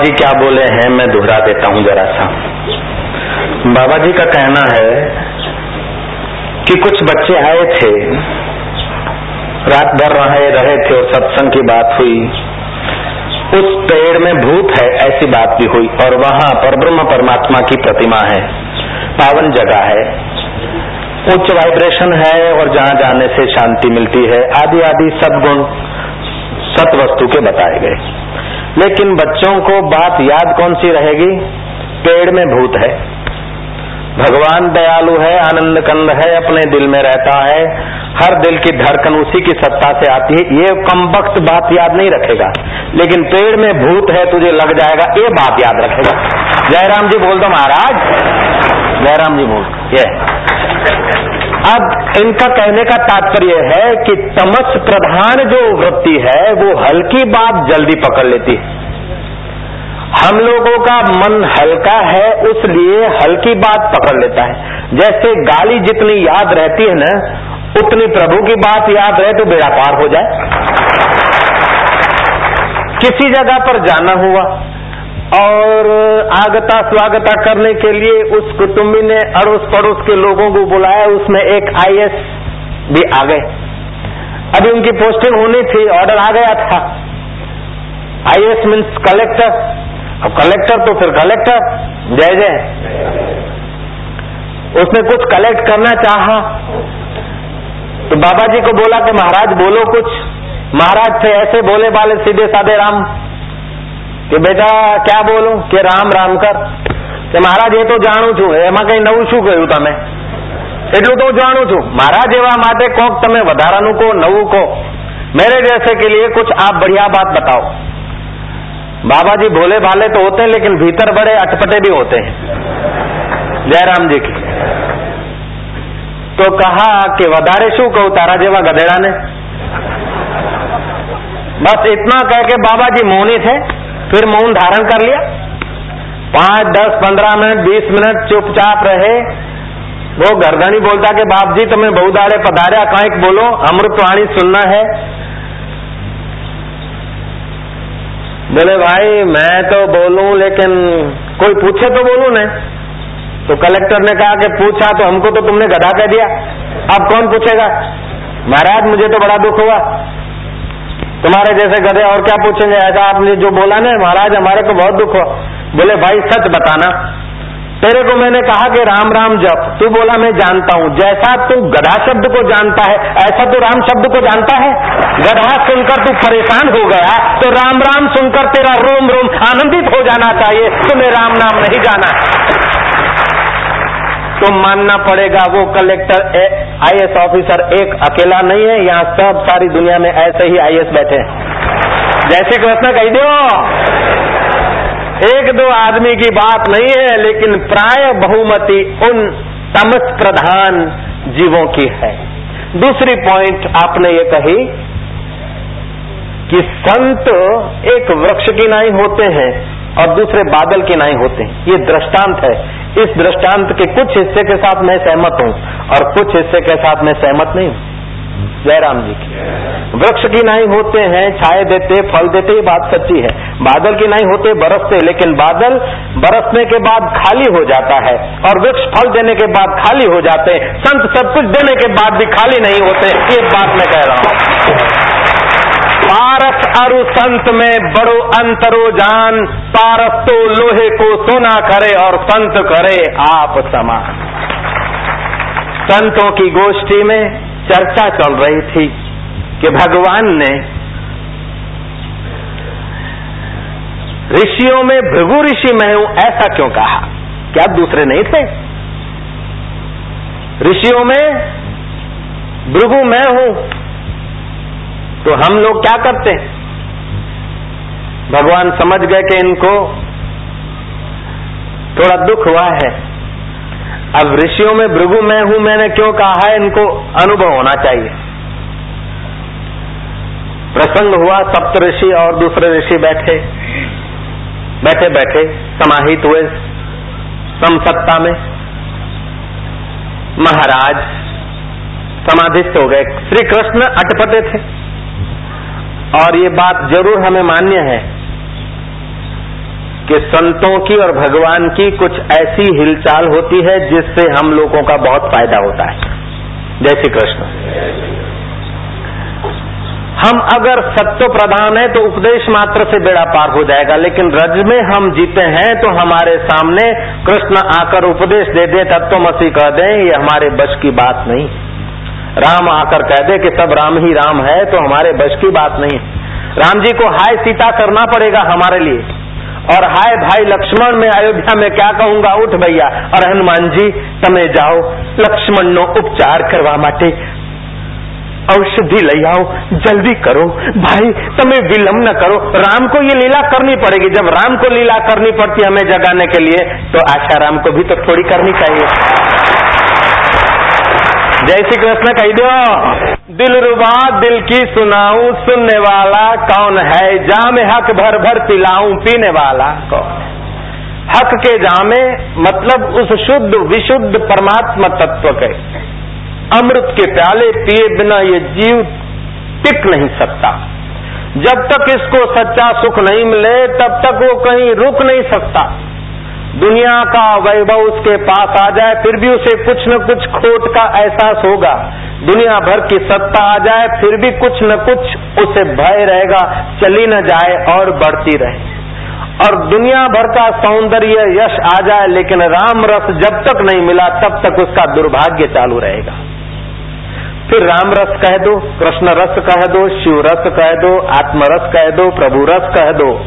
बाबा जी क्या बोले हैं, मैं दोहरा देता हूँ जरा सा। बाबा जी का कहना है कि कुछ बच्चे आए थे, रात भर रहे रहे थे और सत्संग की बात हुई। उस पेड़ में भूत है, ऐसी बात भी हुई और वहाँ पर ब्रह्म परमात्मा की प्रतिमा है, पावन जगह है। उच्च वाइब्रेशन है और जहाँ जाने से शांति मिलती है आदि आदि सब गुण सत वस्तु के बताए गए। लेकिन बच्चों को बात याद कौन सी रहेगी? पेड़ में भूत है। भगवान दयालु है, आनंद कंद है, अपने दिल में रहता है। हर दिल की धड़कन उसी की सत्ता से आती है। ये कम वक्त बात याद नहीं रखेगा। लेकिन पेड़ में भूत है, तुझे लग जाएगा, ये बात याद रखेगा। जयराम जी बोल दो महाराज। जयराम जी बोल, ये। अब इनका कहने का तात्पर्य है कि तमस प्रधान जो वृत्ति है, वो हल्की बात जल्दी पकड़ लेती है। हम लोगों का मन हल्का है, उसलिए हल्की बात पकड़ लेता है। जैसे गाली जितनी याद रहती है ना, उतनी प्रभु की बात याद रहे तो बेड़ा पार हो जाए। किसी जगह पर जाना हुआ और आगता स्वागता करने के लिए उस कुटुम्बी ने अड़ोस पड़ोस के लोगों को बुलाया, उसमें एक आईएएस भी आ गए। अभी उनकी पोस्टिंग होनी थी, ऑर्डर आ गया था। IAS means collector. अब कलेक्टर तो फिर कलेक्टर। जय जय। उसने कुछ कलेक्ट करना चाहा। तो बाबा जी को बोला कि महाराज बोलो कुछ। महाराज थे ऐसे बोले बाले सीधे साधे राम। કે બેટા ક્યાં બોલું કે રામ રામ કર કે મહારાજ એ તો જાણું છું એમાં કઈ નવું શું કહ્યું તમે એટલું તો જાણું છું મારા જેવા માટે કોક તમે વધારાનું કહો નવું કહો मेरे जैसे के लिए कुछ आप बढ़िया बात बताओ बाबा जी भोले भाले तो होते हैं लेकिन भीतर बड़े अटपटे भी होते हैं जयराम जी की तो कहा कि વધારે શું કહું તારા જેવા ગધેડાને बस इतना कह के बाबा जी मौनी थे फिर मौन धारण कर लिया। पाँच, दस, पंद्रह मिनट, बीस मिनट चुपचाप रहे। वो गर्दनी बोलता कि बाप जी तुम्हें बहुत दाड़े पधार्या कांक बोलो अमृतवाणी सुनना है। बोले, भाई, मैं तो बोलूँ, लेकिन कोई पूछे तो बोलूँ ना? तो कलेक्टर ने कहा कि, पूछा तो हमको तो तुमने गधा कह दिया। अब कौन पूछेगा? महाराज, मुझे तो बड़ा दुख हुआ। तुम्हारे जैसे गधे और क्या पूछेंगे? ऐसा आपने जो बोला ना, महाराज, हमारे को बहुत दुख हो। बोले, भाई, सच बताना। तेरे को मैंने कहा कि राम राम जप। तू बोला, मैं जानता हूँ। जैसा तू गधा शब्द को जानता है, ऐसा तू राम शब्द को जानता है। गधा सुनकर तू परेशान हो गया तो राम राम सुनकर तेरा रोम रोम आनंदित हो जाना चाहिए। तुम्हें राम नाम नहीं जाना। तो मानना पड़ेगा, वो कलेक्टर आईएएस ऑफिसर एक अकेला नहीं है, यहाँ सब सारी दुनिया में ऐसे ही आईएएस बैठे हैं। जैसे कृष्ण कही दो एक दो आदमी की बात नहीं है, लेकिन प्राय बहुमति उन तमस प्रधान जीवों की है। दूसरी पॉइंट आपने ये कही कि संत एक वृक्ष की नाई होते हैं और दूसरे बादल की नाई होते हैं। ये दृष्टांत है। इस दृष्टांत के कुछ हिस्से के साथ मैं सहमत हूँ और कुछ हिस्से के साथ मैं सहमत नहीं हूँ। जयराम जी की। वृक्ष की नहीं होते हैं, छाए देते, फल देते, ये बात सच्ची है। बादल की नहीं होते, बरसते, लेकिन बादल बरसने के बाद खाली हो जाता है और वृक्ष फल देने के बाद खाली हो जाते हैं। संत सब कुछ देने के बाद भी खाली नहीं होते ये बात मैं कह रहा हूँ। पारस अरु संत में बड़ो अंतरो जान पारस तो लोहे को सोना करे और संत करे आप समान। संतों की गोष्ठी में चर्चा चल रही थी कि भगवान ने ऋषियों में भृगु ऋषि मैं हूँ, ऐसा क्यों कहा? क्या दूसरे नहीं थे? ऋषियों में भृगु मैं हूँ तो हम लोग क्या करते हैं? भगवान समझ गए कि इनको थोड़ा दुख हुआ है। अब ऋषियों में भृगु मैं हूँ, मैंने क्यों कहा है? इनको अनुभव होना चाहिए। प्रसंग हुआ, सप्त ऋषि और दूसरे ऋषि बैठे। बैठे बैठे, समाहित हुए समसत्ता में। महाराज समाधिस्थ हो गए। श्री कृष्ण अटपटे थे। और ये बात ज़रूर हमें मान्य है कि संतों की और भगवान की कुछ ऐसी हिलचाल होती है जिससे हम लोगों का बहुत फ़ायदा होता है। जय श्री कृष्ण। हम अगर सत्य प्रधान है तो उपदेश मात्र से बेड़ा पार हो जाएगा, लेकिन रज में हम जीते हैं तो हमारे सामने कृष्ण आकर उपदेश दे दे तत्व तो मसीह कह दें, ये हमारे बश की बात नहीं। राम आकर कह दे कि सब राम ही राम है तो हमारे बश की बात नहीं। है राम जी को हाय सीता करना पड़ेगा हमारे लिए। और हाय भाई लक्ष्मण, में अयोध्या में क्या कहूँगा? उठ भैया। और हनुमान जी, तमे जाओ। लक्ष्मण नो उपचार करवा माटे। औषधि ले आओ, जल्दी करो। भाई, तमें विलंब न करो। राम को ये लीला करनी पड़ेगी। जब राम को लीला करनी पड़ती हमें जगाने के लिए तो आशा राम को भी तो थोड़ी करनी चाहिए। जय श्री कृष्ण कही दो दिल रुबा, दिल की सुनाऊ, सुनने वाला कौन है? जामे हक भर भर पिलाऊ, पीने वाला कौन? हक के जामे मतलब उस शुद्ध, विशुद्ध परमात्मा तत्व के। अमृत के प्याले पिए बिना ये जीव टिक नहीं सकता। जब तक इसको सच्चा सुख नहीं मिले, तब तक वो कहीं रुक नहीं सकता। दुनिया का वैभव उसके पास आ जाए, फिर भी उसे कुछ न कुछ खोट का एहसास होगा। दुनिया भर की सत्ता आ जाए, फिर भी कुछ न कुछ उसे भय रहेगा, चली न जाए और बढ़ती रहे। और दुनिया भर का सौंदर्य यश आ जाए, लेकिन राम रस जब तक नहीं मिला, तब तक उसका दुर्भाग्य चालू रहेगा। फिर राम रस कह दो, कृष्ण रस कह दो, शिव रस कह दो आत्मरस कह दो, प्रभु रस कह दो।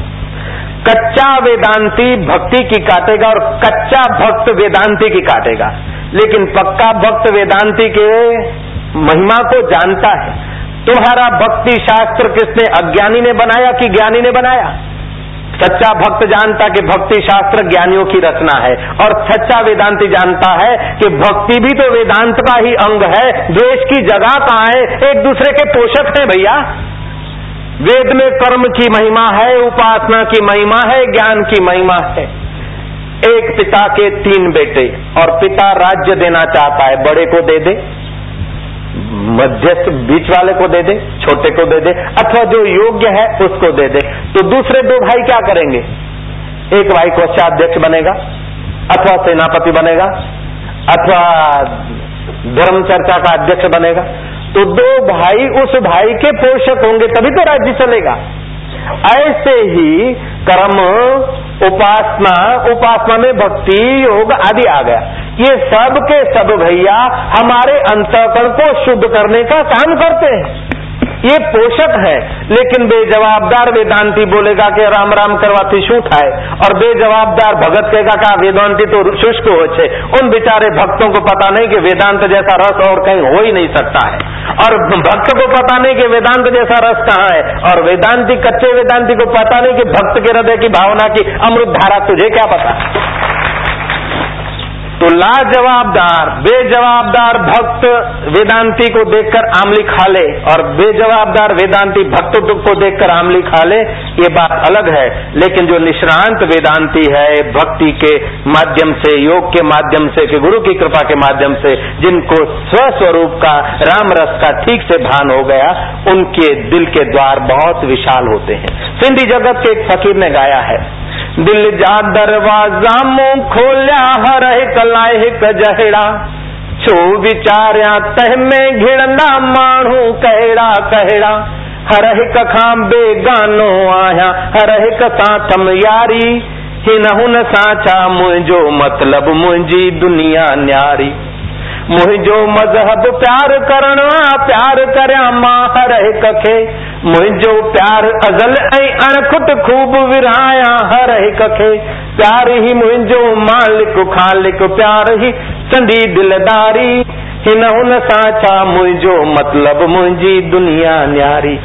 कच्चा वेदांती भक्ति की काटेगा और कच्चा भक्त वेदांती की काटेगा। लेकिन पक्का भक्त वेदांती के महिमा को जानता है। तुम्हारा भक्ति शास्त्र किसने, अज्ञानी ने बनाया कि ज्ञानी ने बनाया? सच्चा भक्त जानता कि भक्ति शास्त्र ज्ञानियों की रचना है और सच्चा वेदांती जानता है कि भक्ति भी तो वेदांत का ही अंग है। द्वेष की जगह कहाँ है? एक दूसरे के पोषक है भैया। वेद में कर्म की महिमा है, उपासना की महिमा है, ज्ञान की महिमा है। एक पिता के तीन बेटे, और पिता राज्य देना चाहता है, बड़े को दे दे, मध्यस्थ बीच वाले को दे दे, छोटे को दे दे, अथवा जो योग्य है, उसको दे दे। तो दूसरे दो भाई क्या करेंगे? एक भाई कोषाध्यक्ष बनेगा, अथवा सेनापति बनेगा, अथवा धर्म चर्चा का अध्यक्ष बनेगा। तो दो भाई उस भाई के पोषक होंगे, तभी तो राज्य चलेगा। ऐसे ही कर्म, उपासना उपासना में भक्ति, योग आदि आ गया। ये सब के सब भैया हमारे अंतकरण को शुद्ध करने का काम करते हैं। ये पोषक है। लेकिन बेजवाबदार वेदांती बोलेगा कि राम राम करवाती शू થાય और बेजवाबदार भगत कहेगा का वेदांती तो शुष्क हो छे उन बेचारे भक्तों को पता नहीं कि वेदांत जैसा रस और कहीं हो ही नहीं सकता है। और भक्त को पता नहीं कि वेदांत जैसा रस कहाँ है। और वेदांती, कच्चे वेदांती को पता नहीं कि भक्त के हृदय की भावना की अमृत धारा तुझे क्या पता? तो लाजवाबदार बेजवाबदार भक्त वेदांती को देखकर आमली खा ले और बेजवाबदार वेदांती भक्त को देखकर आमली खा ले, ये बात अलग है। लेकिन जो निष्णांत वेदांती है, भक्ति के माध्यम से, योग के माध्यम से, कि गुरु की कृपा के माध्यम से, जिनको स्वस्वरूप का राम रस का ठीक से भान हो गया, उनके दिल के द्वार बहुत विशाल होते हैं। सिंधी जगत के एक फकीर ने गाया है दिल जा दरवाज़ा मुँह खोलिया, हर हिक लाए हिक छो विचारिया, तह में घिड़ंदा माण्हू कहिड़ा कहिड़ा। हर हिक खां बेगानो आहियाँ, हर हिक सां थम यारी हिन हुन सां छा मुंहिंजो मतिलब, मुंहिंजी दुनिया न्यारी। मुंहिंजो मज़हब प्यार करण, प्यार करियाँ माँ हर हिक खे। मुंहिंजो प्यार अज़ल अणखुट खूब विरहायां हर हिक खे। प्यार ई मुंहिंजो मालिक, ख़ालिक प्यार ई संदी दिलदारी। हिन हुन सां छा मुंहिंजो मतिलब, मुंहिंजी दुनिया न्यारी।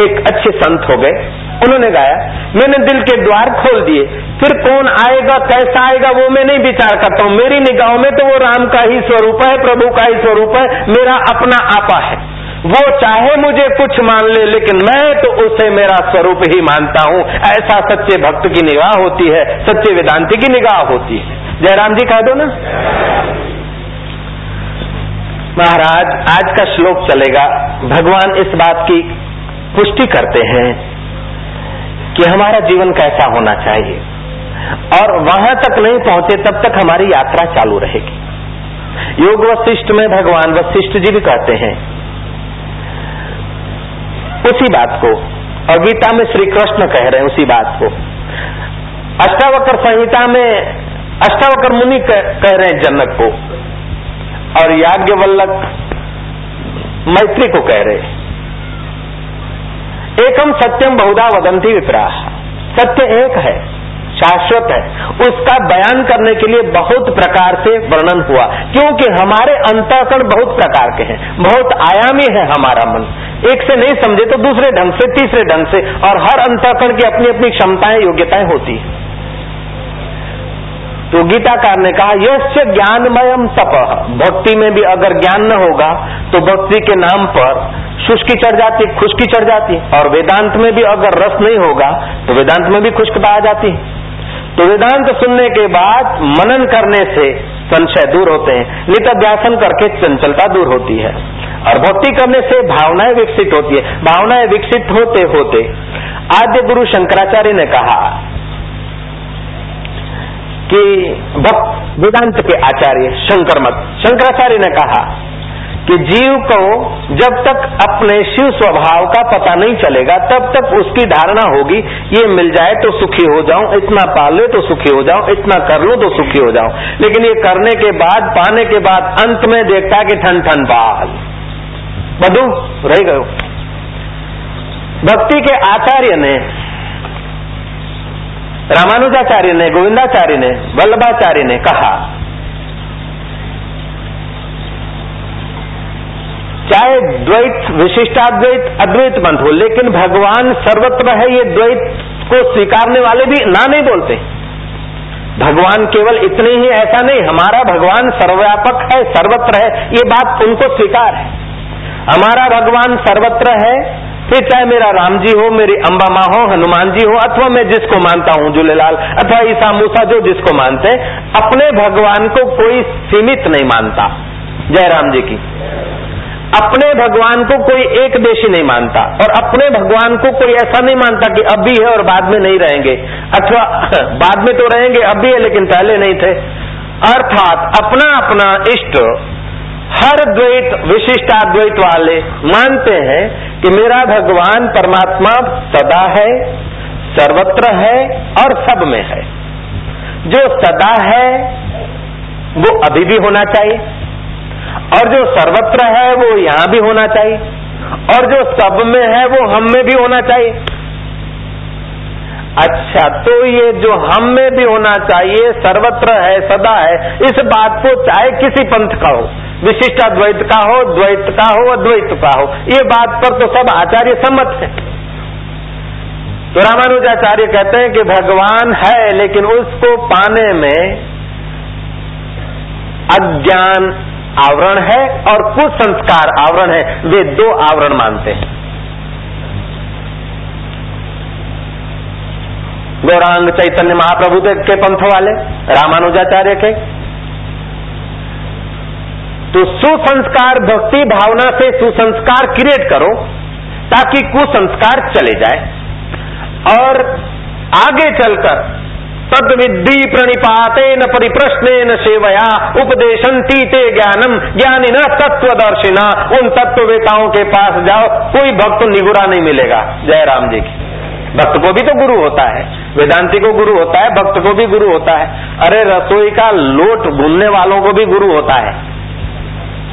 एक अच्छे संत हो गए। उन्होंने गाया, मैंने दिल के द्वार खोल दिए, फिर कौन आएगा, कैसा आएगा, वो मैं नहीं विचार करता हूँ। मेरी निगाहों में तो वो राम का ही स्वरूप है, प्रभु का ही स्वरूप है, मेरा अपना आपा है। वो चाहे मुझे कुछ मान ले, लेकिन मैं तो उसे मेरा स्वरूप ही मानता हूँ। ऐसा सच्चे भक्त की निगाह होती है, सच्चे वेदांति की निगाह होती है। जयराम जी, कह दो ना। महाराज, आज का श्लोक चलेगा। भगवान इस बात की पुष्टि करते हैं। कि हमारा जीवन कैसा होना चाहिए। और वहाँ तक नहीं पहुँचे, तब तक हमारी यात्रा चालू रहेगी। योग वशिष्ठ में भगवान वशिष्ठ जी भी कहते हैं, उसी बात को, और गीता में श्री कृष्ण कह रहे हैं उसी बात को। अष्टावकर संहिता में अष्टावकर मुनि कह रहे हैं जनक को, और याज्ञवल्लक मैत्री को कह रहे एकम सत्यम बहुधा वदंती विपरा सत्य एक है, शाश्वत है। उसका बयान करने के लिए बहुत प्रकार से वर्णन हुआ, क्योंकि हमारे अंतःकरण बहुत प्रकार के हैं, बहुत आयामी है हमारा मन। एक से नहीं समझे तो दूसरे ढंग से, तीसरे ढंग से, और हर अंतःकरण की अपनी अपनी क्षमताएँ, योग्यताएँ होती है। तो गीताकार ने कहा यश ज्ञानमयम तप भक्ति में भी अगर ज्ञान न होगा तो भक्ति के नाम पर शुष्की चढ़ जाती खुशकी चढ़ जाती। और वेदांत में भी अगर रस नहीं होगा तो वेदांत में भी खुश्कता आ जाती। तो वेदांत सुनने के बाद मनन करने से संशय दूर होते हैं नित्याध्यासन करके चंचलता दूर होती है। और भक्ति करने से भावनाएँ विकसित होती है। भावनाएँ विकसित होते होते आद्य गुरु शंकराचार्य ने कहा कि भक्त वेदांत के आचार्य शंकर मत, शंकराचार्य ने कहा कि जीव को जब तक अपने शिव स्वभाव का पता नहीं चलेगा, तब तक उसकी धारणा होगी, ये मिल जाए तो सुखी हो जाऊँ, इतना पाल ले तो सुखी हो जाऊँ, इतना कर लू तो सुखी हो जाऊँ। लेकिन ये करने के बाद, पाने के बाद, अंत में देखता कि ठन ठन पाल। बधु, रह गयो भक्ति के आचार्य ने रामानुजाचार्य ने, गोविंदाचार्य ने, वल्लभाचार्य ने कहा, चाहे द्वैत, विशिष्टाद्वैत, अद्वैत मत हो, लेकिन भगवान सर्वत्र है, ये द्वैत को स्वीकारने वाले भी ना नहीं बोलते। भगवान केवल इतने ही ऐसा नहीं, हमारा भगवान सर्वव्यापक है, सर्वत्र है, ये बात उनको स्वीकार है। हमारा भगवान सर्वत्र है फिर चाहे मेरा राम जी हो, मेरी अम्बा माँ हो, हनुमान जी हो, अथवा मैं जिसको मानता हूँ, झूलेलाल, अथवा ईसा मूसा, जो जिसको मानते हैं अपने भगवान को कोई सीमित नहीं मानता। जय राम जी की। अपने भगवान को कोई एक देशी नहीं मानता, और अपने भगवान को कोई ऐसा नहीं मानता कि अब भी है और बाद में नहीं रहेंगे। अथवा, बाद में तो रहेंगे, अब भी है, लेकिन पहले नहीं थे। अर्थात अपना अपना इष्ट हर द्वैत, विशिष्टाद्वैत वाले मानते हैं कि मेरा भगवान परमात्मा सदा है, सर्वत्र है और सब में है। जो सदा है, वो अभी भी होना चाहिए। और जो सर्वत्र है, वो यहाँ भी होना चाहिए। और जो सब में है, वो हम में भी होना चाहिए। अच्छा तो ये जो हम में भी होना चाहिए, सर्वत्र है, सदा है, इस बात को चाहे किसी पंथ का हो। विशिष्टाद्वैत का हो, द्वैत का हो, अद्वैत का हो। ये बात पर तो सब आचार्य सम्मत है। तो रामानुजाचार्य कहते हैं कि भगवान है, लेकिन उसको पाने में अज्ञान आवरण है और कुसंस्कार आवरण है। वे दो आवरण मानते हैं। गौरांग चैतन्य महाप्रभु के पंथ वाले, रामानुजाचार्य के। तो सुसंस्कार भक्ति भावना से सुसंस्कार क्रिएट करो, ताकि कुसंस्कार चले जाए। और आगे चलकर तद विद्धि प्रणिपाते न परिप्रश्न न सेवया उपदेशंती ते ज्ञानम ज्ञानी न तत्व दर्शिना उन तत्ववेताओं के पास जाओ, कोई भक्त निगुरा नहीं मिलेगा। जय राम जी की। भक्त को भी तो गुरु होता है। वेदांति को गुरु होता है, भक्त को भी गुरु होता है। अरे रसोई का लोट भूनने वालों को भी गुरु होता है।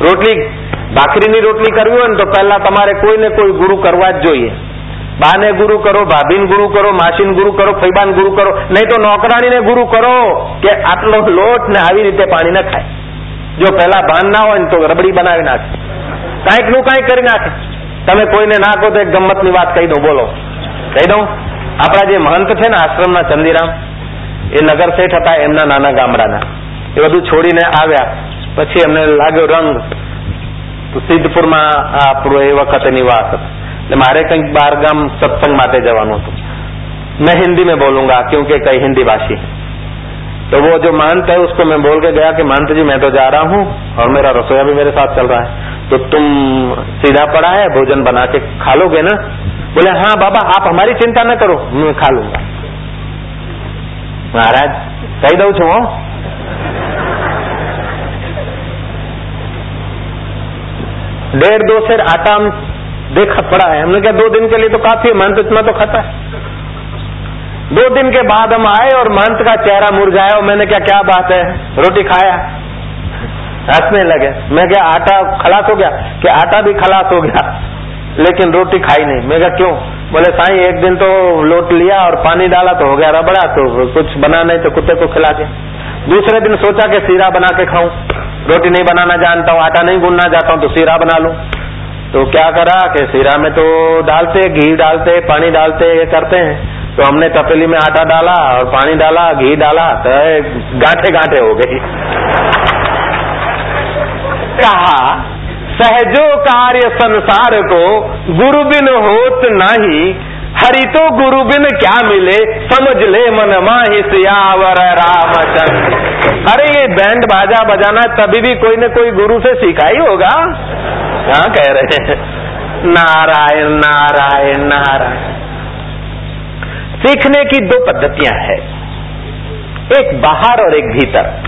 રોટલી, ભાખરીની રોટલી કરવી હોય ને તો પહેલા તમારે કોઈને કોઈ ગુરુ કરવા જ જોઈએ. બાને ગુરુ કરો, ભાભીને ગુરુ કરો, માસીન ગુરુ કરો, ફૈબાન ગુરુ કરો. નહીં તો નોકરાણીને ગુરુ કરો કે આટલો લોટ ને આવી રીતે પાણી ન ખાય. જો પહેલા ભાન ના હોય ને તો રબડી બનાવી નાખે. કાંઈકનું કાંઈક કરી નાખે. તમે કોઈને ના કહો તો એક ગમતની વાત કહી દો બોલો. કહી દઉં? આપણા જે મહંત છે ને આશ્રમના ચંદીરામ, એ નગર શેઠ હતા એમના નાના ગામડાના. એ બધું છોડીને આવ્યા. પછી એમને લાગ્યો રંગ તો સિદ્ધપુરમાં આપણો એ વખતે નિવાસ હતો એટલે મારે કંઈક બાર ગામ સત્સંગ માટે જવાનું હતું मैं हिंदी में बोलूंगा क्योंकि कई हिंदी भाषी तो वो जो महंत है उसको मैं बोल के गया कि महंत जी मैं तो जा रहा हूँ और मेरा रसोईया भी मेरे साथ चल रहा है तो तुम सीधा पड़ा है भोजन बना के खा लोगे ना बोले हाँ बाबा आप हमारी चिंता न करो मैं खा लूंगा महाराज कही दू छू डेढ़ दो शेर आटा हम देखा पड़ा है। हमने कहा, दो दिन के लिए तो काफ़ी है मंत इतना तो खाता है। दो दिन के बाद हम आए और मंत का चेहरा मुरझाया और मैंने क्या क्या बात है? रोटी खाया? हंसने लगे। मैं क्या आटा खलास हो गया? कि आटा भी खलास हो गया, लेकिन रोटी खाई नहीं। मैं क्या क्यों? बोले, साई, एक दिन तो लोट लिया और पानी डाला तो हो गया रबड़ा तो कुछ बना नहीं तो कुत्ते को खिला के दूसरे दिन सोचा कि सीरा बना के खाऊं। रोटी नहीं बनाना जानता हूँ, आटा नहीं गूंदना जाता हूँ तो सीरा बना लू। तो क्या करा कि सीरा में तो डालते, घी डालते, पानी डालते, ये करते हैं। तो हमने तपेली में आटा डाला और पानी डाला, घी डाला तो गांठे गांठे हो गई। कहा, सहजो कार्य संसार को गुरु बिन होत नहीं हरि तो गुरु बिन क्या मिले? समझ ले मन माही सियावर रामचंद्र। अरे, ये बैंड बाजा बजाना तभी भी कोई न कोई गुरु से सीखा ही होगा। क्या कह रहे हैं। नारायण नारायण नारायण। सीखने की दो पद्धतियाँ हैं। एक बाहर और एक भीतर।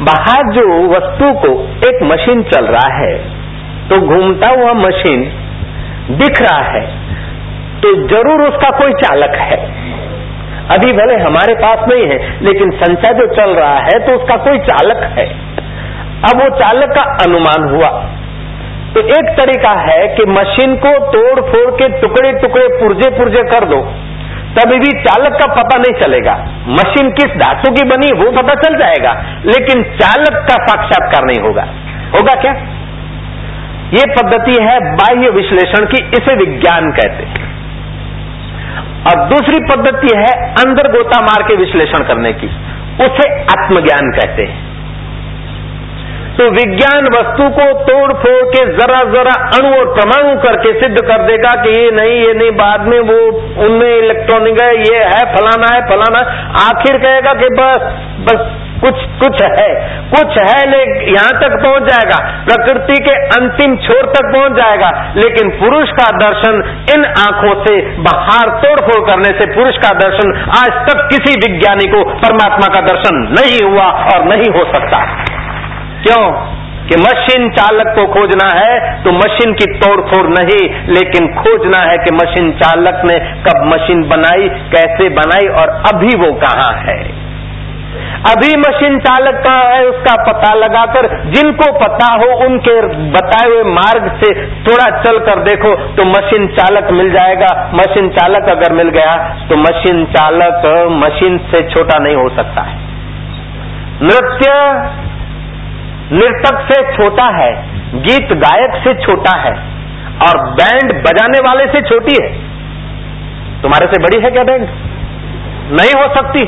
बाहर जो वस्तु को एक मशीन चल रहा है तो घूमता हुआ मशीन दिख रहा है। तो ज़रूर उसका कोई चालक है। अभी भले हमारे पास नहीं है, लेकिन संचय जो चल रहा है तो उसका कोई चालक है। अब वो चालक का अनुमान हुआ। तो एक तरीका है कि मशीन को तोड़ फोड़ के टुकड़े टुकड़े पुर्जे पुर्जे कर दो। तभी भी चालक का पता नहीं चलेगा। मशीन किस धातु की बनी, वो पता चल जाएगा। लेकिन चालक का साक्षात्कार नहीं होगा। होगा क्या? ये पद्धति है बाह्य विश्लेषण की, इसे विज्ञान कहते हैं। और दूसरी पद्धति है अंदर गोता मार के विश्लेषण करने की। उसे आत्मज्ञान कहते हैं। तो विज्ञान वस्तु को तोड़ फोड़ के जरा जरा अणु और परमाणु करके सिद्ध कर देगा कि ये नहीं ये नहीं, बाद में वो, उनमें इलेक्ट्रॉनिक है, ये है, फलाना है, फलाना। आखिर कहेगा कि बस बस कुछ कुछ है कुछ है लेकिन यहाँ तक पहुँच जाएगा। प्रकृति के अंतिम छोर तक पहुँच जाएगा। लेकिन पुरुष का दर्शन इन आँखों से बाहर तोड़फोड़ करने से पुरुष का दर्शन आज तक किसी विज्ञानी को परमात्मा का दर्शन नहीं हुआ और नहीं हो सकता। क्यों? कि मशीन चालक को खोजना है तो मशीन की तोड़फोड़ नहीं, लेकिन खोजना है कि मशीन चालक ने कब मशीन बनाई, कैसे बनाई और अभी वो कहाँ है। अभी मशीन चालक कहाँ है, उसका पता लगाकर जिनको पता हो उनके बताए हुए मार्ग से थोड़ा चल कर देखो तो मशीन चालक मिल जाएगा। मशीन चालक अगर मिल गया तो मशीन चालक मशीन से छोटा नहीं हो सकता है। नृत्य नृतक से छोटा है, गीत गायक से छोटा है और बैंड बजाने वाले से छोटी है। तुम्हारे से बड़ी है क्या बैंड? नहीं हो सकती।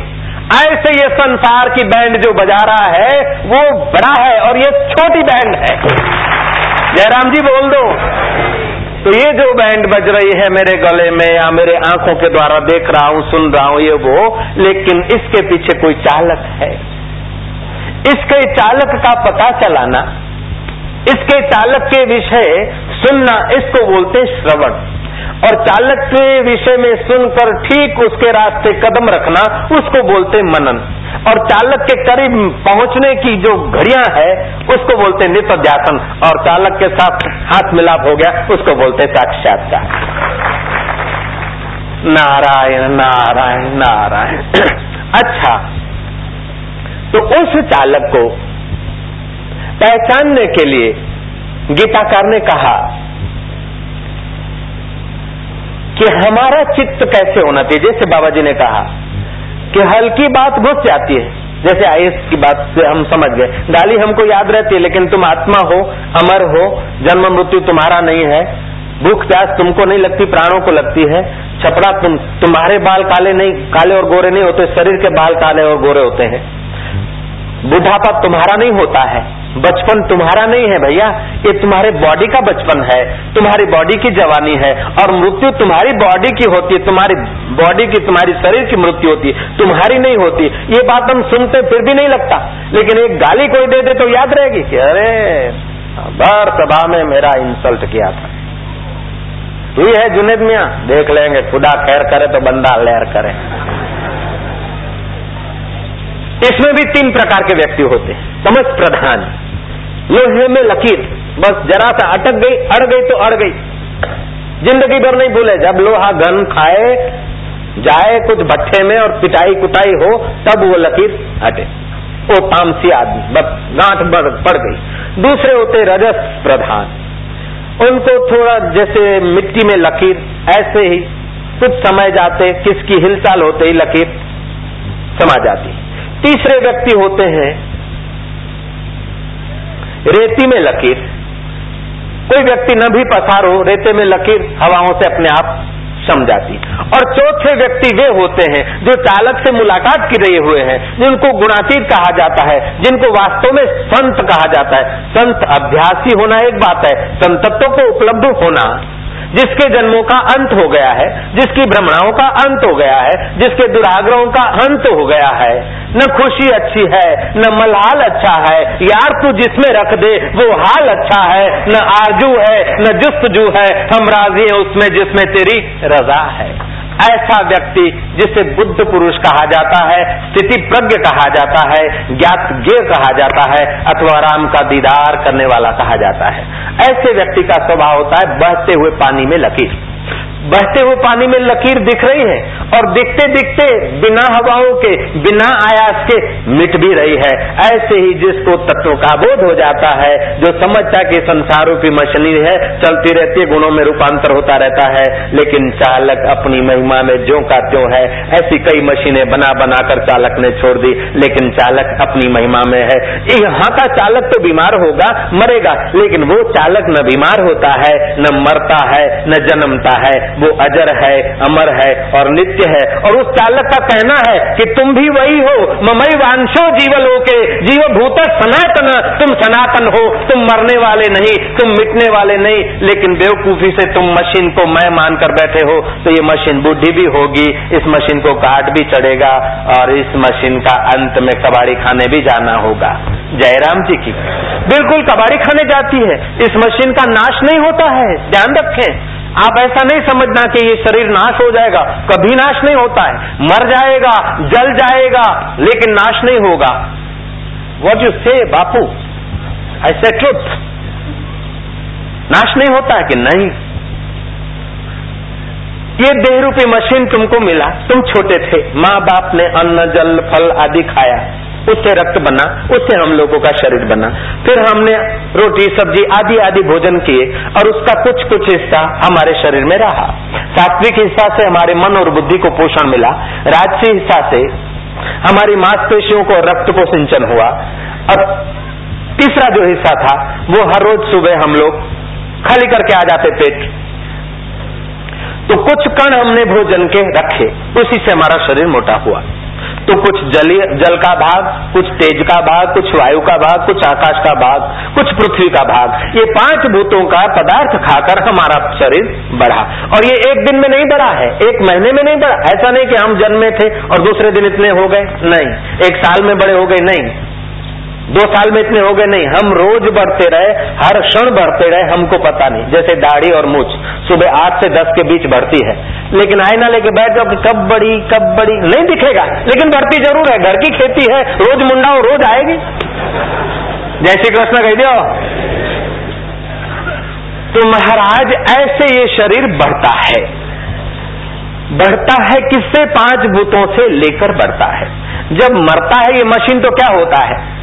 ऐसे ये संसार की बैंड जो बजा रहा है, वो बड़ा है और ये छोटी बैंड है। जयराम जी बोल दो। तो ये जो बैंड बज रही है मेरे गले में या मेरे आँखों के द्वारा देख रहा हूँ, सुन रहा हूँ, ये वो, लेकिन इसके पीछे कोई चालक है। इसके चालक का पता चलाना, इसके चालक के विषय सुनना, इसको बोलते श्रवण। और चालक के विषय में सुनकर ठीक उसके रास्ते कदम रखना, उसको बोलते मनन। और चालक के करीब पहुँचने की जो घड़िया है, उसको बोलते नित्य ध्यान और चालक के साथ हाथ मिलाप हो गया, उसको बोलते साक्षात्कार। नारायण नारायण नारायण। अच्छा। तो उस चालक को पहचानने के लिए गीताकार ने कहा कि हमारा चित्त कैसे होना चाहिए? जैसे बाबा जी ने कहा कि हल्की बात घुस जाती है। जैसे आयुष की बात से हम समझ गए। गाली हमको याद रहती है, लेकिन तुम आत्मा हो, अमर हो, जन्म मृत्यु तुम्हारा नहीं है। भूख प्यास तुमको नहीं लगती, प्राणों को लगती है। छपड़ा तुम, तुम्हारे बाल काले नहीं, काले और गोरे नहीं होते, शरीर के बाल काले और गोरे होते हैं। बुढ़ापा तुम्हारा नहीं होता है, बचपन तुम्हारा नहीं है भैया। ये तुम्हारे बॉडी का बचपन है, तुम्हारी बॉडी की जवानी है और मृत्यु तुम्हारी बॉडी की होती है, तुम्हारी बॉडी की, तुम्हारी शरीर की मृत्यु होती है, तुम्हारी नहीं होती। ये बात हम सुनते फिर भी नहीं लगता, लेकिन एक गाली कोई दे दे तो याद रहेगी कि अरे भर सभा में मेरा इंसल्ट किया था। हुई है जुनेद मिया, देख लेंगे, खुदा खैर करे तो बंदा लहर करे। इसमें भी तीन प्रकार के व्यक्ति होते हैं। समझ प्रधान। लोहे में लकीर। बस जरा सा अटक गई, अड़ गई तो अड़ गई। ज़िंदगी भर नहीं भूले। जब लोहा घन खाए, जाए कुछ भट्ठे में और पिटाई कुटाई हो, तब वो लकीर हटे। वो तामसी आदमी। बस गांठ पड़ गई। दूसरे होते रजस प्रधान। उनको थोड़ा जैसे मिट्टी में लकीर, ऐसे ही कुछ समय जाते, किसकी हिलचाल होते ही लकीर समा जाती। तीसरे व्यक्ति होते हैं। रेती में लकीर। कोई व्यक्ति न भी पसार हो, रेते में लकीर हवाओं से अपने आप सम जाती और चौथे व्यक्ति वे होते हैं, जो चालक से मुलाकात की रहे हुए हैं, जिनको गुणातीत कहा जाता है, जिनको वास्तव में संत कहा जाता है। संत अभ्यासी होना एक बात है, संतत्व को उपलब्ध होना। जिसके जन्मों का अंत हो गया है, जिसकी भ्रमणाओं का अंत हो गया है, जिसके दुराग्रहों का अंत हो गया है। न खुशी अच्छी है, न मलहाल अच्छा है। यार तू जिसमें रख दे, वो हाल अच्छा है। न आजू है, न जुस्त जू है। हम राज़ी हैं उसमें जिसमें तेरी रजा है। ऐसा व्यक्ति जिसे बुद्ध पुरुष कहा जाता है स्थिति प्रज्ञ कहा जाता है ज्ञात ज्ञ कहा जाता है, अथवा राम का दीदार करने वाला कहा जाता है। ऐसे व्यक्ति का स्वभाव होता है, बहते हुए पानी में लकीर। बहते हुए पानी में लकीर दिख रही है और दिखते दिखते बिना हवाओं के, बिना आयास के मिट भी रही है। ऐसे ही जिसको तत्व का बोध हो जाता है, जो समझता कि संसारों की मशीनरी है, चलती रहती है, गुणों में रूपांतर होता रहता है। लेकिन चालक अपनी महिमा में जो का त्यों है। ऐसी कई मशीनें बना बनाकर चालक ने छोड़ दी, लेकिन चालक अपनी महिमा में है। यहाँ का चालक तो बीमार होगा, मरेगा, लेकिन वो चालक न बीमार होता है, न मरता है, न जन्मता है। वो अजर है, अमर है, और नित्य है और उस चालक का कहना है कि तुम भी वही हो। ममई वांशो जीवल के जीव भूत सनातन। तुम सनातन हो, तुम मरने वाले नहीं, तुम मिटने वाले नहीं, लेकिन बेवकूफ़ी से तुम मशीन को मैं मानकर बैठे हो तो ये मशीन बुद्धि भी होगी, इस मशीन को काट भी चढ़ेगा और इस मशीन का अंत में कबाड़ी खाने भी जाना होगा। जयराम जी की बिल्कुल कबाड़ी खाने जाती है। इस मशीन का नाश नहीं होता है। ध्यान रखें। आप ऐसा नहीं समझना कि ये शरीर नाश हो जाएगा। कभी नाश नहीं होता है। मर जाएगा, जल जाएगा, लेकिन नाश नहीं होगा। वॉट यू से बापू? ऐसे ट्रुथ नाश नहीं होता है कि नहीं? ये देह रूपी मशीन तुमको मिला। तुम छोटे थे। माँ बाप ने अन्न, जल, फल आदि खाया। उससे रक्त बना उससे हम लोगों का शरीर बना फिर हमने रोटी, सब्ज़ी, आदि आदि भोजन किए और उसका कुछ कुछ हिस्सा हमारे शरीर में रहा। सात्विक हिस्सा से हमारे मन और बुद्धि को पोषण मिला। राजसी हिस्सा से हमारी मांसपेशियों को रक्त को सिंचन हुआ। और तीसरा जो हिस्सा था, वो हर रोज सुबह हम लोग खाली करके आ जाते पेट। तो कुछ कण हमने भोजन के रखे, उसी से हमारा शरीर मोटा हुआ। तो कुछ जल का भाग, कुछ तेज का भाग, कुछ वायु का भाग, कुछ आकाश का भाग, कुछ पृथ्वी का भाग, ये पाँच भूतों का पदार्थ खाकर हमारा शरीर बढ़ा। और ये एक दिन में नहीं बढ़ा है, एक महीने में नहीं बढ़ा। ऐसा नहीं कि हम जन्मे थे और दूसरे दिन इतने हो गए, नहीं। एक साल में बड़े हो गए, नहीं। दो साल में इतने हो गए नहीं, हम रोज बढ़ते रहे, हर क्षण बढ़ते रहे, हमको पता नहीं, जैसे दाढ़ी और मूछ सुबह आठ से दस के बीच बढ़ती है। लेकिन आईना लेके बैठ जाओ कब बड़ी कब बड़ी, नहीं दिखेगा, लेकिन बढ़ती ज़रूर है, घर की खेती है, रोज मुंडा और रोज आएगी। जय श्री कृष्ण कह दियो। तो महाराज, ऐसे ये शरीर बढ़ता है। बढ़ता है किससे? पाँच भूतों से लेकर बढ़ता है। जब मरता है ये मशीन तो क्या होता है?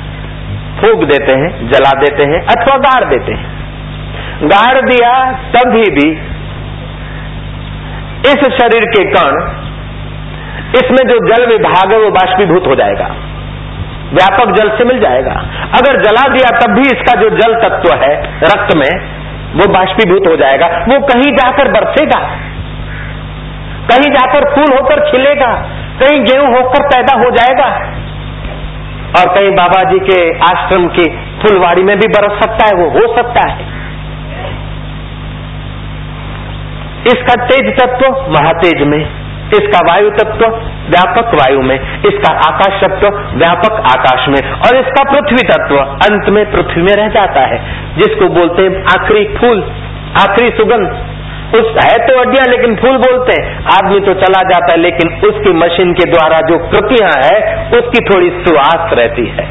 फूक देते हैं, जला देते हैं अथवा गाड़ देते हैं। गाड़ दिया तभी भी इस शरीर के कण, इसमें जो जल विभाग है वो बाष्पीभूत हो जाएगा। व्यापक जल से मिल जाएगा। अगर जला दिया तब भी इसका जो जल तत्व है, रक्त में, वो बाष्पीभूत हो जाएगा। वो कहीं जाकर बरसेगा। कहीं जाकर फूल होकर खिलेगा। कहीं गेहूँ होकर पैदा हो जाएगा। और कहीं बाबा जी के आश्रम की फुलवाड़ी में भी बरस सकता है, वो हो सकता है। इसका तेज तत्व महातेज में, इसका वायु तत्व व्यापक वायु में, इसका आकाश तत्व व्यापक आकाश में, और इसका पृथ्वी तत्व अंत में पृथ्वी में रह जाता है, जिसको बोलते हैं आखिरी फूल, आखिरी सुगंध। उस है तो अड्डिया लेकिन फूल बोलते हैं। आदमी तो चला जाता है, लेकिन उसकी मशीन के द्वारा जो कृतियाँ है, उसकी थोड़ी सुहास रहती है।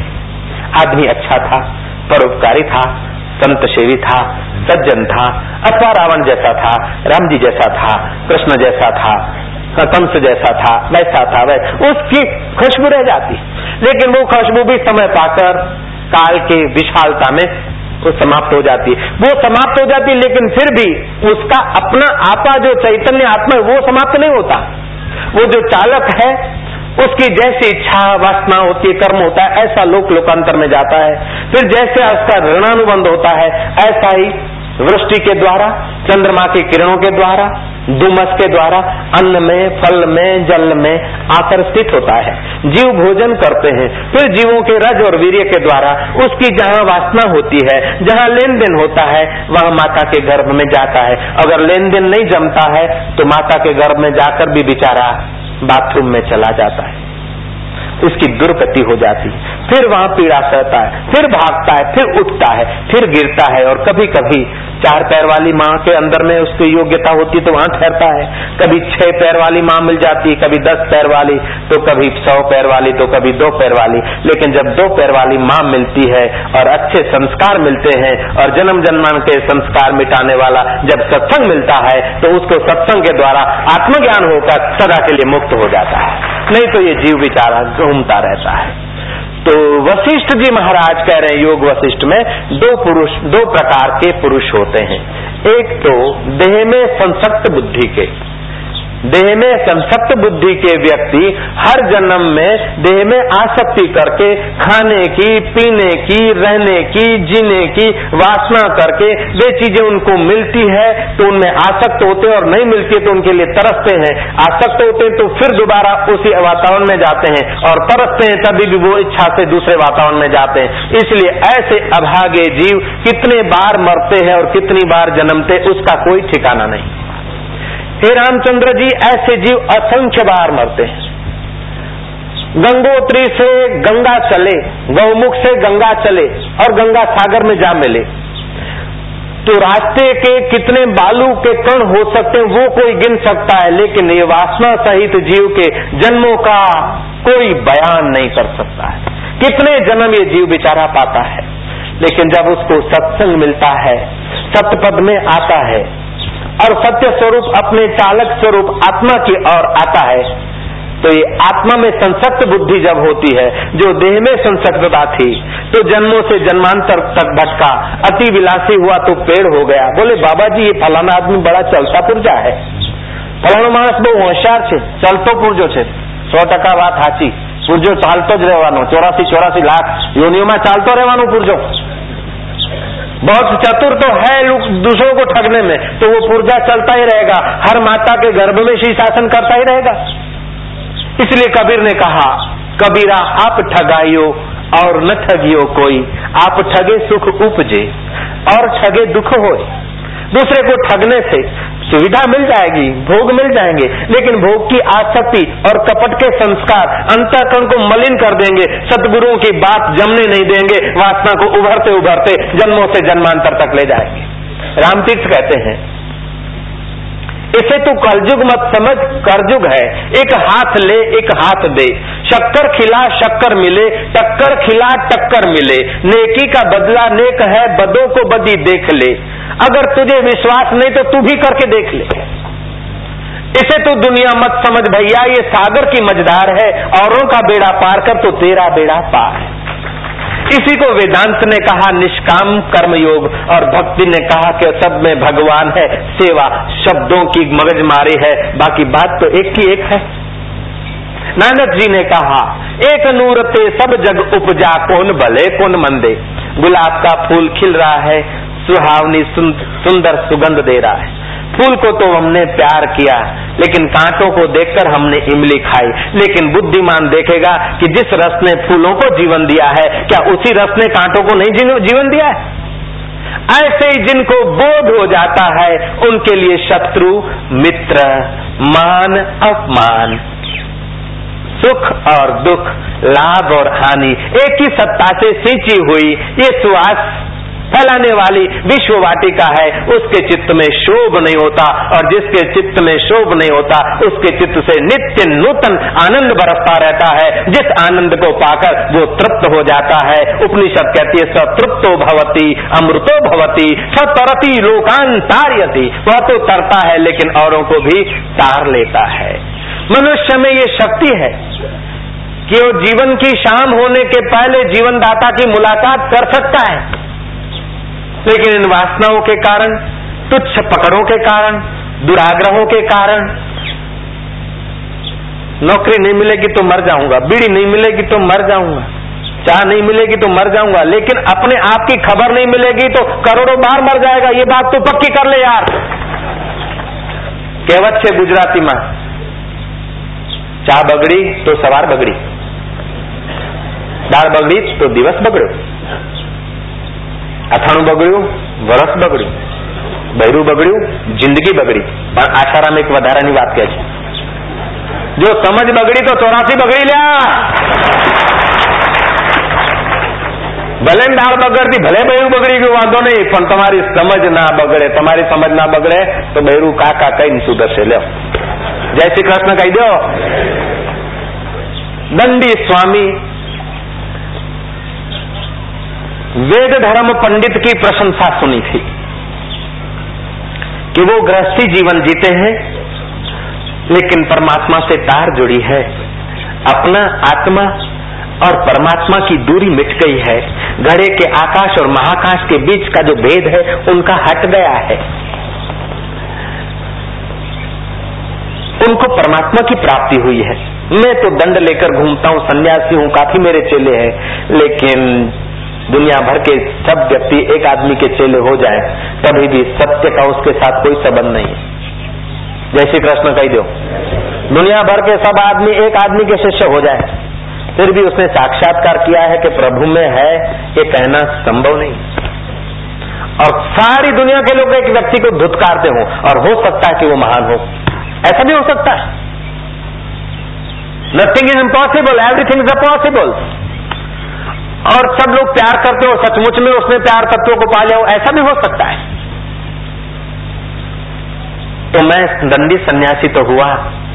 आदमी अच्छा था, परोपकारी था संत सेवी था, सज्जन था, अथवा रावण जैसा था, राम जी जैसा था, कृष्ण जैसा था, कंस जैसा था, वैसा था, वैसा। उसकी खुशबू रह जाती। लेकिन वो खुशबू भी समय पाकर काल के विशालता में वो समाप्त हो जाती है। वो समाप्त हो जाती है, लेकिन फिर भी उसका अपना आपा जो चैतन्य आत्मा है, वो समाप्त नहीं होता। वो जो चालक है, उसकी जैसी इच्छा वासना होती है, कर्म होता है, ऐसा लोक लोकांतर में जाता है। फिर जैसे उसका ऋणानुबंध होता है, ऐसा ही वृष्टि के द्वारा, चंद्रमा की किरणों के द्वारा, दुमस के द्वारा, अन्न में, फल में, जल में आकर्षित होता है। जीव भोजन करते हैं, फिर जीवों के रज और वीर्य के द्वारा उसकी जहाँ वासना होती है, जहाँ लेन देन होता है, वहाँ माता के गर्भ में जाता है। अगर लेन देन नहीं जमता है तो माता के गर्भ में जाकर भी बेचारा बाथरूम में चला जाता है। उसकी दुर्गति हो जाती फिर वहाँ पीड़ा सहता है, फिर भागता है, फिर उठता है, फिर गिरता है और कभी कभी चार पैर वाली माँ के अंदर में उसकी योग्यता होती तो वहाँ ठहरता है। कभी छह पैर वाली माँ मिल जाती है कभी दस पैर वाली तो कभी सौ पैर वाली तो कभी दो पैर वाली। लेकिन जब दो पैर वाली माँ मिलती है और अच्छे संस्कार मिलते हैं और जन्म जन्मान के संस्कार मिटाने वाला जब सत्संग मिलता है तो उसको सत्संग के द्वारा आत्मज्ञान होकर सदा के लिए मुक्त हो जाता है। नहीं तो ये जीव विचारा घूमता रहता है। तो वशिष्ठ जी महाराज कह रहे हैं, योग वशिष्ठ में दो पुरुष, दो प्रकार के पुरुष होते हैं। एक तो देह में संसक्त बुद्धि के। देह में संसक्त बुद्धि के व्यक्ति हर जन्म में देह में आसक्ति करके खाने की, पीने की, रहने की, जीने की वासना करके वे चीज़ें उनको मिलती है तो उनमें आसक्त होते हैं और नहीं मिलती तो उनके लिए तरसते हैं। आसक्त होते हैं तो फिर दोबारा उसी वातावरण में जाते हैं और तरसते हैं, तभी भी वो इच्छा से दूसरे वातावरण में जाते हैं। इसलिए ऐसे अभागे जीव कितने बार मरते हैं और कितनी बार जन्मते उसका कोई ठिकाना नहीं। हे रामचंद्र जी, ऐसे जीव असंख्य बार मरते हैं। गंगोत्री से गंगा चले गौमुख से गंगा चले और गंगा सागर में जा मिले। तो रास्ते के कितने बालू के कण हो सकते हैं, वो कोई गिन सकता है, लेकिन ये वासना सहित जीव के जन्मों का कोई बयान नहीं कर सकता है। कितने जन्म ये जीव बेचारा पाता है। लेकिन जब उसको सत्संग मिलता है, सतपद में आता है और सत्य स्वरूप अपने चालक स्वरूप आत्मा की ओर आता है तो ये आत्मा में संसक्त बुद्धि जब होती है जो देह में संसक्तता थी तो जन्मों से जन्मांतर तक भटका अति विलासी हुआ तो पेड़ हो गया बोले बाबा जी ये फलाना आदमी बड़ा चलता पुरजा है ફલાણો માણસ બહુ હોશિયાર છે ચલતો પુરજો છે સો ટકા વાત સાચી પુરજો ચાલતો જ રહેવાનો ચોરાસી ચોરાસી લાખ યોનિઓમાં ચાલતો રહેવાનો પુરજો बहुत चतुर तो है दूसरों को ठगने में तो वो पुर्जा चलता ही रहेगा। हर माता के गर्भ में श्री शासन करता ही रहेगा। इसलिए कबीर ने कहा, कबीरा, आप ठगाइयो और न ठगियो कोई। आप ठगे सुख उपजे और ठगे दुख होए। दूसरे को ठगने से सुविधा मिल जाएगी, भोग मिल जाएँगे, लेकिन भोग की आसक्ति और कपट के संस्कार अंतकरण को मलिन कर देंगे, सदगुरुओं की बात जमने नहीं देंगे, वासना को उभरते उभरते जन्मों से जन्मांतर तक ले जाएँगे। रामतीर्थ कहते हैं, इसे तो कलयुग मत समझ करजुग है, एक हाथ ले, एक हाथ दे, शक्कर खिला, शक्कर मिले, टक्कर खिला, टक्कर मिले, नेकी का बदला, नेक है, बदों को बदी देख ले अगर तुझे विश्वास नहीं तो तू भी करके देख ले। इसे तू दुनिया मत समझ भैया, ये सागर की मझदार है, औरों का बेड़ा पार कर तो तेरा बेड़ा पार है। इसी को वेदांत ने कहा, निष्काम कर्म योग और भक्ति ने कहा कि सब में भगवान है, सेवा शब्दों की मगज मारी है, बाकी बात तो एक की एक है। नानक जी ने कहा, एक नूर ते सब जग उपजा, कौन भले कौन मंदे। गुलाब का फूल खिल रहा है सुहावनी सुंदर सुगंध दे रहा है। फूल को तो हमने प्यार किया, लेकिन कांटों को देखकर हमने इमली खाई। लेकिन बुद्धिमान देखेगा कि जिस रस ने फूलों को जीवन दिया है, क्या उसी रस ने कांटों को नहीं जीवन दिया है? ऐसे ही जिनको बोध हो जाता है, उनके लिए शत्रु मित्र, मान, अपमान, सुख और दुख, लाभ और हानि, एक ही सत्ता से सींची हुई ये सुहास फैलाने वाली विश्व वाटिका है, उसके चित्त में शोभ नहीं होता, और जिसके चित्त में शोभ नहीं होता, उसके चित्त से नित्य नूतन आनंद बरसता रहता है। जिस आनंद को पाकर वो तृप्त हो जाता है। उपनिषद कहती है, सतृप्तो भवती, अमृतो भवती, सतरती लोकान तार्यति वह तो तरता है, लेकिन औरों को भी तार लेता है। मनुष्य में ये शक्ति है कि वो जीवन की शाम होने के पहले जीवनदाता की मुलाकात कर सकता है। लेकिन इन वासनाओं के कारण तुच्छ पकड़ों के कारण दुराग्रहों के कारण नौकरी नहीं मिलेगी तो मर जाऊंगा बीड़ी नहीं मिलेगी तो मर जाऊंगा चाह नहीं मिलेगी तो मर जाऊंगा लेकिन अपने आप की खबर नहीं मिलेगी तो करोड़ों बार मर जाएगा ये बात तो पक्की कर ले यार કહેવત છે ગુજરાતીમાં ચા બગડી તો સવાર બગડી દાળ બગડી તો દિવસ બગડ્યો અથાણું બગડ્યું, વરસ બગડ્યું, બૈરું બગડ્યું, જિંદગી બગડી. પણ આસારામ એક વધારાની વાત કહે છે. જો સમજ બગડી તો ચોરાસી બગડી લ્યા. ભલે દાળ બગડતી, ભલે બૈરું બગડી ગયું, વાંધો નહીં, પણ તમારી સમજ ના બગડે, તમારી સમજ ના બગડે, તો બૈરું કાકા કઈ સુધરશે. લ્યો. જય શ્રી કૃષ્ણ કહી દો દંડી સ્વામી वेद धर्म पंडित की प्रशंसा सुनी थी कि वो गृहस्थी जीवन जीते हैं, लेकिन परमात्मा से तार जुड़ी है। अपना आत्मा और परमात्मा की दूरी मिट गई है। घड़े के आकाश और महाकाश के बीच का जो भेद है, उनका हट गया है। उनको परमात्मा की प्राप्ति हुई है। मैं तो दंड लेकर घूमता हूँ, सन्यासी हूँ, काफ़ी मेरे चेले हैं, लेकिन दुनिया भर के सब व्यक्ति एक आदमी के चेले हो जाए, तभी भी सत्य का उसके साथ कोई संबंध नहीं है। जय श्री कृष्ण, कही दो। दुनिया भर के सब आदमी एक आदमी के शिष्य हो जाए, फिर भी उसने साक्षात्कार किया है कि प्रभु में है, ये कहना संभव नहीं। और सारी दुनिया के लोग एक व्यक्ति को धुतकारते हो, और हो सकता है कि वो महान हो। ऐसा भी हो सकता है। Nothing is impossible everything is a possible और सब लोग प्यार करते हो, सचमुच में उसने प्यार तत्वों को पा हो, ऐसा भी हो सकता है। तो मैं दंडी सन्यासी तो हुआ,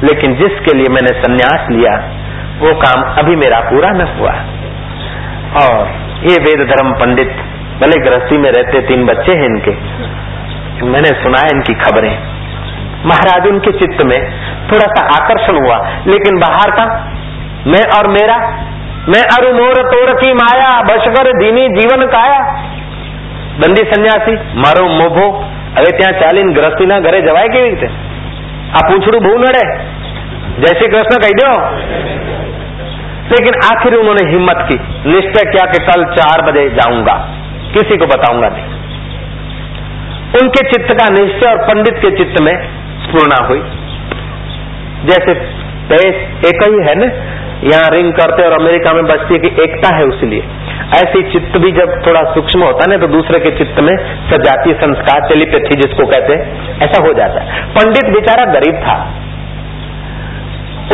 लेकिन जिसके लिए मैंने सन्यास लिया, वो काम अभी मेरा पूरा न हुआ। और ये वेद धर्म पंडित, भले गृहस्थी में रहते तीन बच्चे हैं इनके, मैंने सुना है इनकी खबरें। महाराज, उनके चित्त में थोड़ा सा आकर्षण हुआ, लेकिन बाहर का मैं और मेरा मैं अरु मोर तोर की माया बशकर धीनी जीवन काया દંડી સન્યાસી મારો મોભો હવે ત્યાં ચાલીને ગ્રસ્તીના ઘરે જવાય કેવી રીતે આ પૂછડું બહુ નડે जय श्री कृष्ण कह दो लेकिन आखिर उन्होंने हिम्मत की निश्चय किया कि कल चार बजे जाऊंगा किसी को बताऊंगा नहीं उनके चित्त का निश्चय और पंडित के चित्त में स्पूर्णा हुई जैसे देश एक ही है ना यहाँ रिंग करते और अमेरिका में बचती है कि एकता है उसलिए ऐसी चित्त भी जब थोड़ा सूक्ष्म होता है ना तो दूसरे के चित्त में सजातीय संस्कार, टेलीपैथी जिसको कहते हैं, ऐसा हो जाता है। पंडित बेचारा गरीब था।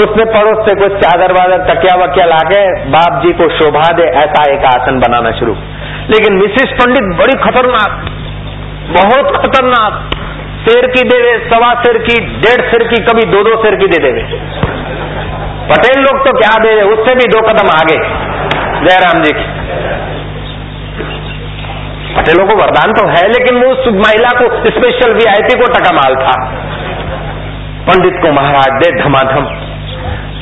उसने पड़ोस से कुछ चादर वादर, तकिया वकिया लाके बाप जी को शोभा दे, ऐसा एक आसन बनाना शुरू। लेकिन मिसिस पंडित बड़ी खतरनाक, बहुत खतरनाक, शेर की दे दे, सवा शेर की, डेढ़ शेर की, कभी दो दो शेर की दे देवे। पटेल लोग तो क्या दे उससे भी दो कदम आगे। जयराम जी की। पटेलों को वरदान तो है, लेकिन वो उस महिला को स्पेशल वीआईपी को टका माल था। पंडित को महाराज दे धमाधम।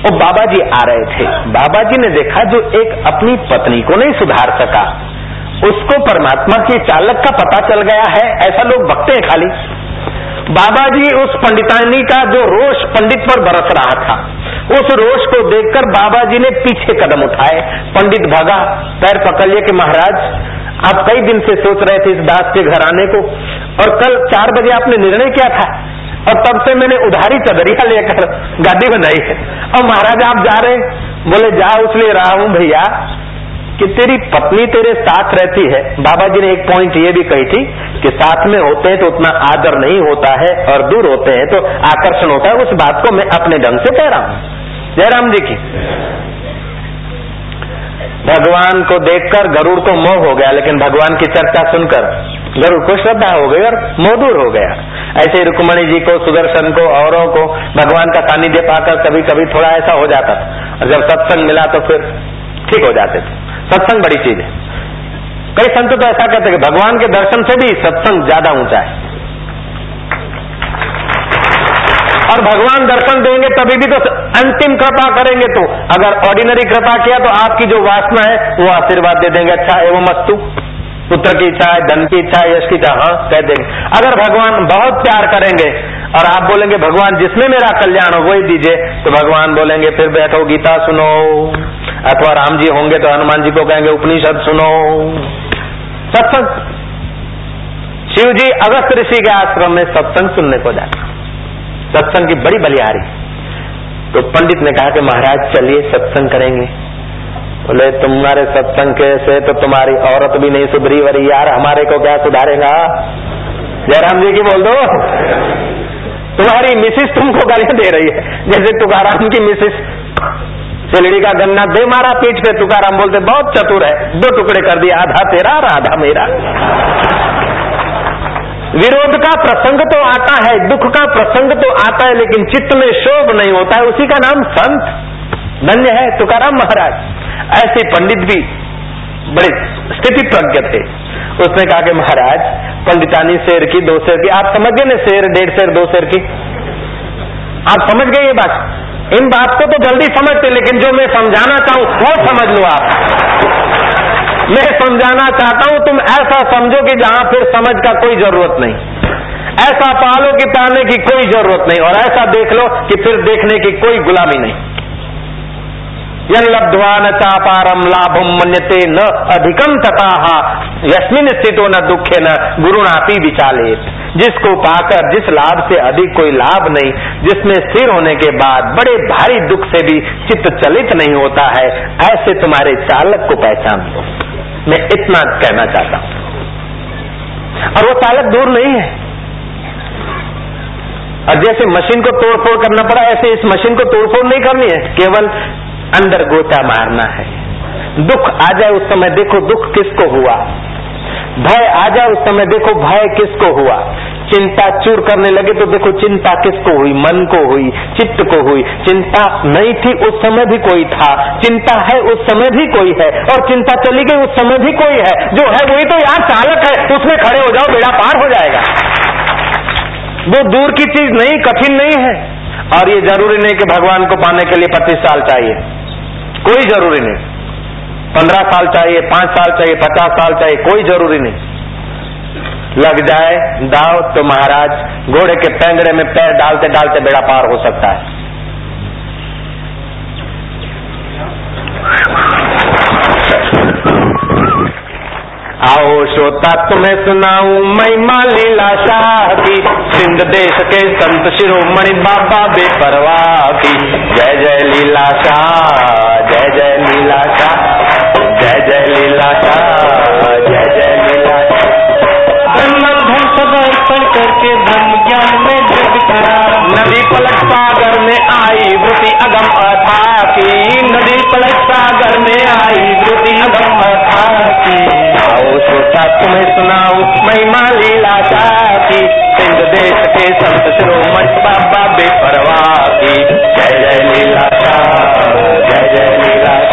और बाबा जी आ रहे थे। बाबा जी ने देखा जो एक अपनी पत्नी को नहीं सुधार सका। उसको परमात्मा की चालक का पता चल गया है, ऐसा लोग बकते हैं खाली। बाबा जी उस पंडितानी का जो रोष पंडित पर बरस रहा था। उस रोष को देखकर बाबा जी ने पीछे कदम उठाए। पंडित भागा, पैर पकड़ लिए कि महाराज, आप कई दिन से सोच रहे थे इस दास के घर आने को, और कल चार बजे आपने निर्णय किया था, और तब से मैंने उधारी चदरिया लेकर गादी बनाई है। और महाराज, आप जा रहे बोले, जा, उसलिए रहा हूँ भैया। कि तेरी पत्नी तेरे साथ रहती है। बाबा जी ने एक पॉइंट ये भी कही थी कि साथ में होते हैं तो उतना आदर नहीं होता है और दूर होते हैं तो आकर्षण होता है। उस बात को मैं अपने ढंग से कह रहा हूँ। जयराम जी की। भगवान को देखकर गरुड़ को मोह हो गया, लेकिन भगवान की चर्चा सुनकर गरुड़ को श्रद्धा हो गई और मोह दूर हो गया। ऐसे ही रुक्मणी जी को, सुदर्शन को, औरों को भगवान का सानिध्य पाकर कभी कभी थोड़ा ऐसा हो जाता और जब सत्संग मिला तो फिर ठीक हो जाते थे। सत्संग बड़ी चीज़ है। कई संत तो ऐसा कहते हैं कि भगवान के दर्शन से भी सत्संग ज़्यादा ऊँचा है। और भगवान दर्शन देंगे तभी भी तो अंतिम कृपा करेंगे तो। अगर ऑर्डिनरी कृपा किया तो आपकी जो वासना है, वो आशीर्वाद दे देंगे अच्छा एवं मस्तु। पुत्र की इच्छा है, धन की इच्छा है, यश की इच्छा हाँ कह देंगे। अगर भगवान बहुत प्यार करेंगे और आप बोलेंगे, भगवान जिसमें मेरा कल्याण हो, वही दीजिए तो भगवान बोलेंगे, फिर बैठो, गीता सुनो। अथवा राम जी होंगे तो हनुमान जी को कहेंगे, उपनिषद सुनो। सत्संग शिव जी अगस्त ऋषि के आश्रम में सत्संग सुनने को जाते सत्संग की बड़ी बलिहारी तो पंडित ने कहा कि, महाराज, चलिए सत्संग करेंगे। बोले, तुम्हारे सत्संग से तो तुम्हारी औरत भी नहीं सुधरी वरी। यार, हमारे को क्या सुधारेगा? जयराम जी की बोल दो। तुम्हारी मिसिस तुमको गालियाँ दे रही है, जैसे तुकाराम की मिसिस। सिलड़ी का गन्ना दे मारा, पीठ पे तुकाराम बोलते, बहुत चतुर है, दो टुकड़े कर दिया, आधा तेरा और आधा मेरा। विरोध का प्रसंग तो आता है, दुख का प्रसंग तो आता है, लेकिन चित्त में शोभ नहीं होता है, उसी का नाम संत धन्य है तुकाराम महाराज। ऐसे पंडित भी बड़े स्थिति प्रज्ञ थे। उसने कहा कि महाराज, पंडितानी शेर की, दो शेर की, आप समझ गए ना शेर, डेढ़ शेर, दो शेर की? आप समझ गए ये बात? इन बात को तो जल्दी समझते, लेकिन जो मैं समझाना चाहूँ, वो समझ लो आप। मैं समझाना चाहता हूँ, तुम ऐसा समझो कि जहाँ फिर समझ का कोई ज़रूरत नहीं। ऐसा पालो कि पाने की कोई ज़रूरत नहीं, और ऐसा देख लो कि फिर देखने की कोई गुलामी नहीं। यन लब्धवा न चापारम लाभम मन्यते न अधिकम तथा, यस्मिन स्थितो न दुखे न गुरुनापी विचाले जिसको पाकर, जिस लाभ से अधिक कोई लाभ नहीं, जिसमें स्थिर होने के बाद बड़े भारी दुख से भी चित्त चलित नहीं होता है, ऐसे तुम्हारे चालक को पहचान दो मैं इतना कहना चाहता हूँ। और वो चालक दूर नहीं है। और जैसे मशीन को तोड़फोड़ करना पड़ा, ऐसे इस मशीन को तोड़फोड़ नहीं करनी है। केवल अंदर गोता मारना है। दुख आ जाए उस समय, देखो दुख किसको हुआ। भय आ जाए उस समय, देखो भय किसको हुआ? चिंता चूर करने लगे तो देखो चिंता किसको हुई? मन को हुई, चित्त को हुई। चिंता नहीं थी उस समय भी कोई था। चिंता है उस समय भी कोई है। और चिंता चली गई उस समय भी कोई है। जो है वही तो यार चालक है। उसमें खड़े हो जाओ, बेड़ा पार हो जाएगा। वो दूर की चीज़ नहीं, कठिन नहीं है। और ये ज़रूरी नहीं कि भगवान को पाने के लिए पच्चीस साल चाहिए। कोई ज़रूरी नहीं। पंद्रह साल चाहिए, पाँच साल चाहिए, पचास साल चाहिए, कोई ज़रूरी नहीं। लग जाए दाव तो महाराज, घोड़े के पैंगड़े में पैर डालते डालते बेड़ा पार हो सकता है। आओ श्रोता, तुम्हें सुनाऊं महिमा लीला शाह की सिंध देश के संत शिरोमणि बाबा बेपरवाह की। जय जय लीला शाह, जय जय लीला शाह। के धर्म ज्ञान में झगता नदी पलट सागर में आई वृति अगम अथा की। नदी पलट सागर में आई वृति अगम अथा की। आओ सोचा तुम्हें सुनाओ महिमा लीला की सिंध देश के संत शिरोमणि बाबा बेपरवा की। जय जय लीला जय जय लीला